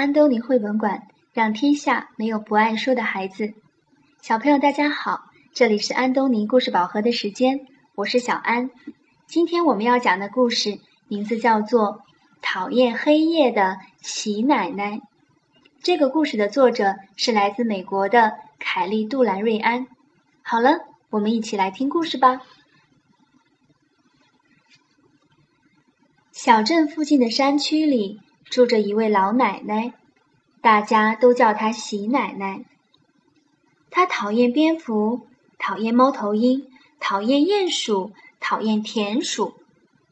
安东尼绘本馆，让天下没有不爱说的孩子。小朋友，大家好，这里是安东尼故事宝盒的时间，我是小安。今天我们要讲的故事名字叫做《讨厌黑夜的喜奶奶》。这个故事的作者是来自美国的凯利·杜兰瑞安。好了，我们一起来听故事吧。小镇附近的山区里。住着一位老奶奶，大家都叫她喜奶奶。她讨厌蝙蝠，讨厌猫头鹰，讨厌鼹鼠，讨厌田鼠，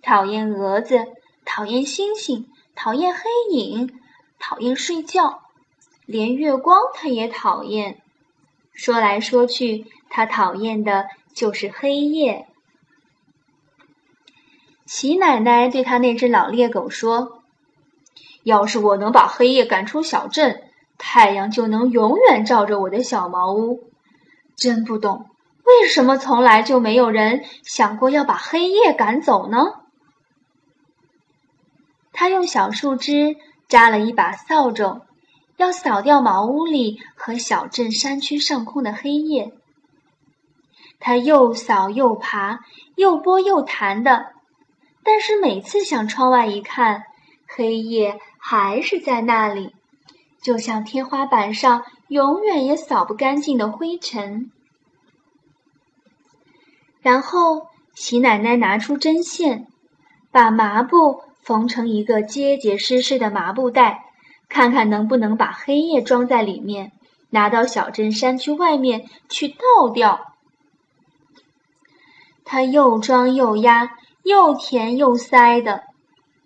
讨厌蛾子，讨厌星星，讨厌黑影，讨厌睡觉，连月光她也讨厌。说来说去，她讨厌的就是黑夜。喜奶奶对她那只老猎狗说。要是我能把黑夜赶出小镇，太阳就能永远照着我的小茅屋。真不懂，为什么从来就没有人想过要把黑夜赶走呢？他用小树枝扎了一把扫帚，要扫掉茅屋里和小镇山区上空的黑夜。他又扫又爬，又拨又弹的，但是每次向窗外一看，黑夜。还是在那里，就像天花板上永远也扫不干净的灰尘。然后，喜奶奶拿出针线，把麻布缝成一个结结实实的麻布袋，看看能不能把黑夜装在里面，拿到小镇山区外面去倒掉。他又装又压，又填又塞的。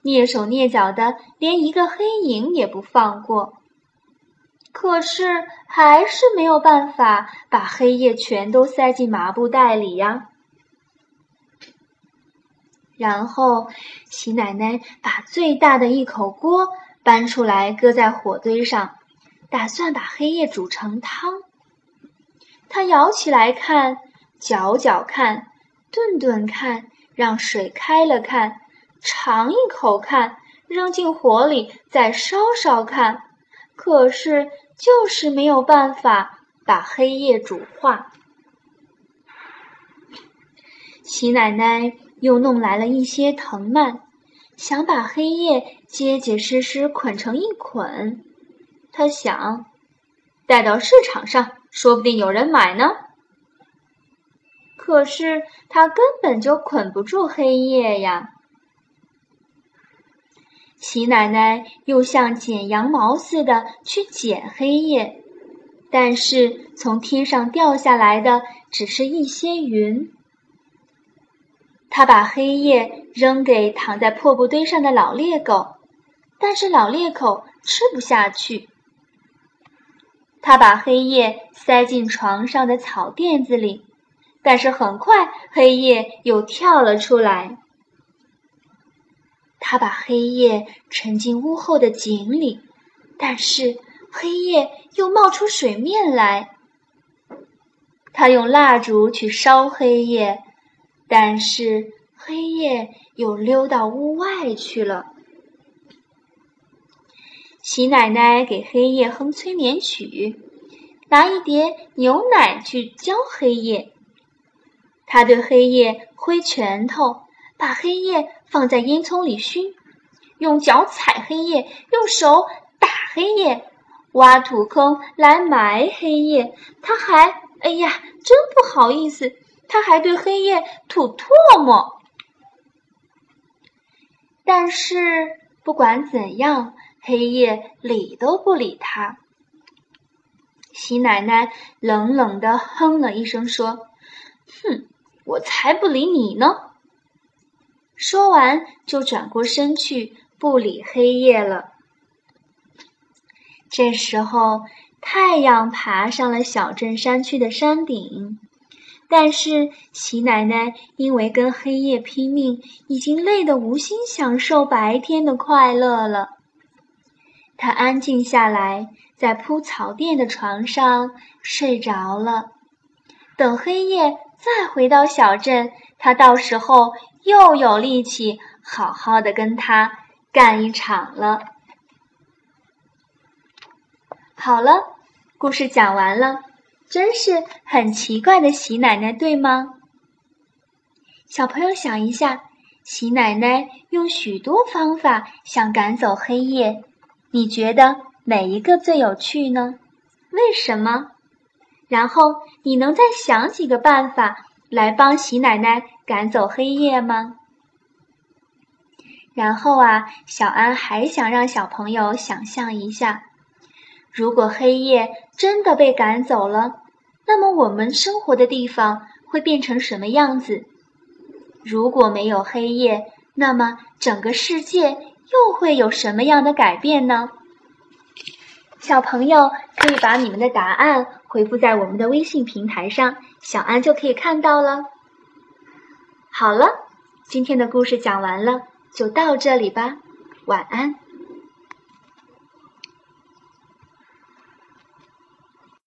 蹑手蹑脚的，连一个黑影也不放过。可是还是没有办法把黑夜全都塞进麻布袋里呀。然后，喜奶奶把最大的一口锅搬出来，搁在火堆上，打算把黑夜煮成汤。她舀起来看，搅搅看，炖炖看，让水开了看。尝一口看，扔进火里再烧烧看，可是就是没有办法把黑夜煮化。齐奶奶又弄来了一些藤蔓，想把黑夜结结实实捆成一捆。她想，带到市场上，说不定有人买呢。可是她根本就捆不住黑夜呀。齐奶奶又像剪羊毛似的去剪黑夜，但是从天上掉下来的只是一些云。她把黑夜扔给躺在破布堆上的老猎狗，但是老猎狗吃不下去。她把黑夜塞进床上的草垫子里，但是很快黑夜又跳了出来。他把黑夜沉进屋后的井里，但是黑夜又冒出水面来。他用蜡烛去烧黑夜，但是黑夜又溜到屋外去了。喜奶奶给黑夜哼催眠曲，拿一碟牛奶去浇黑夜。他对黑夜挥拳头。把黑夜放在烟囱里熏，用脚踩黑夜，用手打黑夜，挖土坑来埋黑夜。他还，哎呀，真不好意思，他还对黑夜吐唾沫。但是不管怎样，黑夜理都不理他。喜奶奶冷冷地哼了一声，说：“哼，我才不理你呢。”说完，就转过身去，不理黑夜了。这时候，太阳爬上了小镇山区的山顶，但是喜奶奶因为跟黑夜拼命，已经累得无心享受白天的快乐了。她安静下来，在铺草垫的床上睡着了。等黑夜再回到小镇，她到时候。又有力气好好的跟他干一场了。好了，故事讲完了，真是很奇怪的喜奶奶，对吗？小朋友想一下，喜奶奶用许多方法想赶走黑夜，你觉得哪一个最有趣呢？为什么？然后你能再想几个办法来帮喜奶奶赶走黑夜吗？然后啊，小安还想让小朋友想象一下。如果黑夜真的被赶走了，那么我们生活的地方会变成什么样子？如果没有黑夜，那么整个世界又会有什么样的改变呢？小朋友可以把你们的答案回复在我们的微信平台上，小安就可以看到了。好了，今天的故事讲完了，就到这里吧，晚安。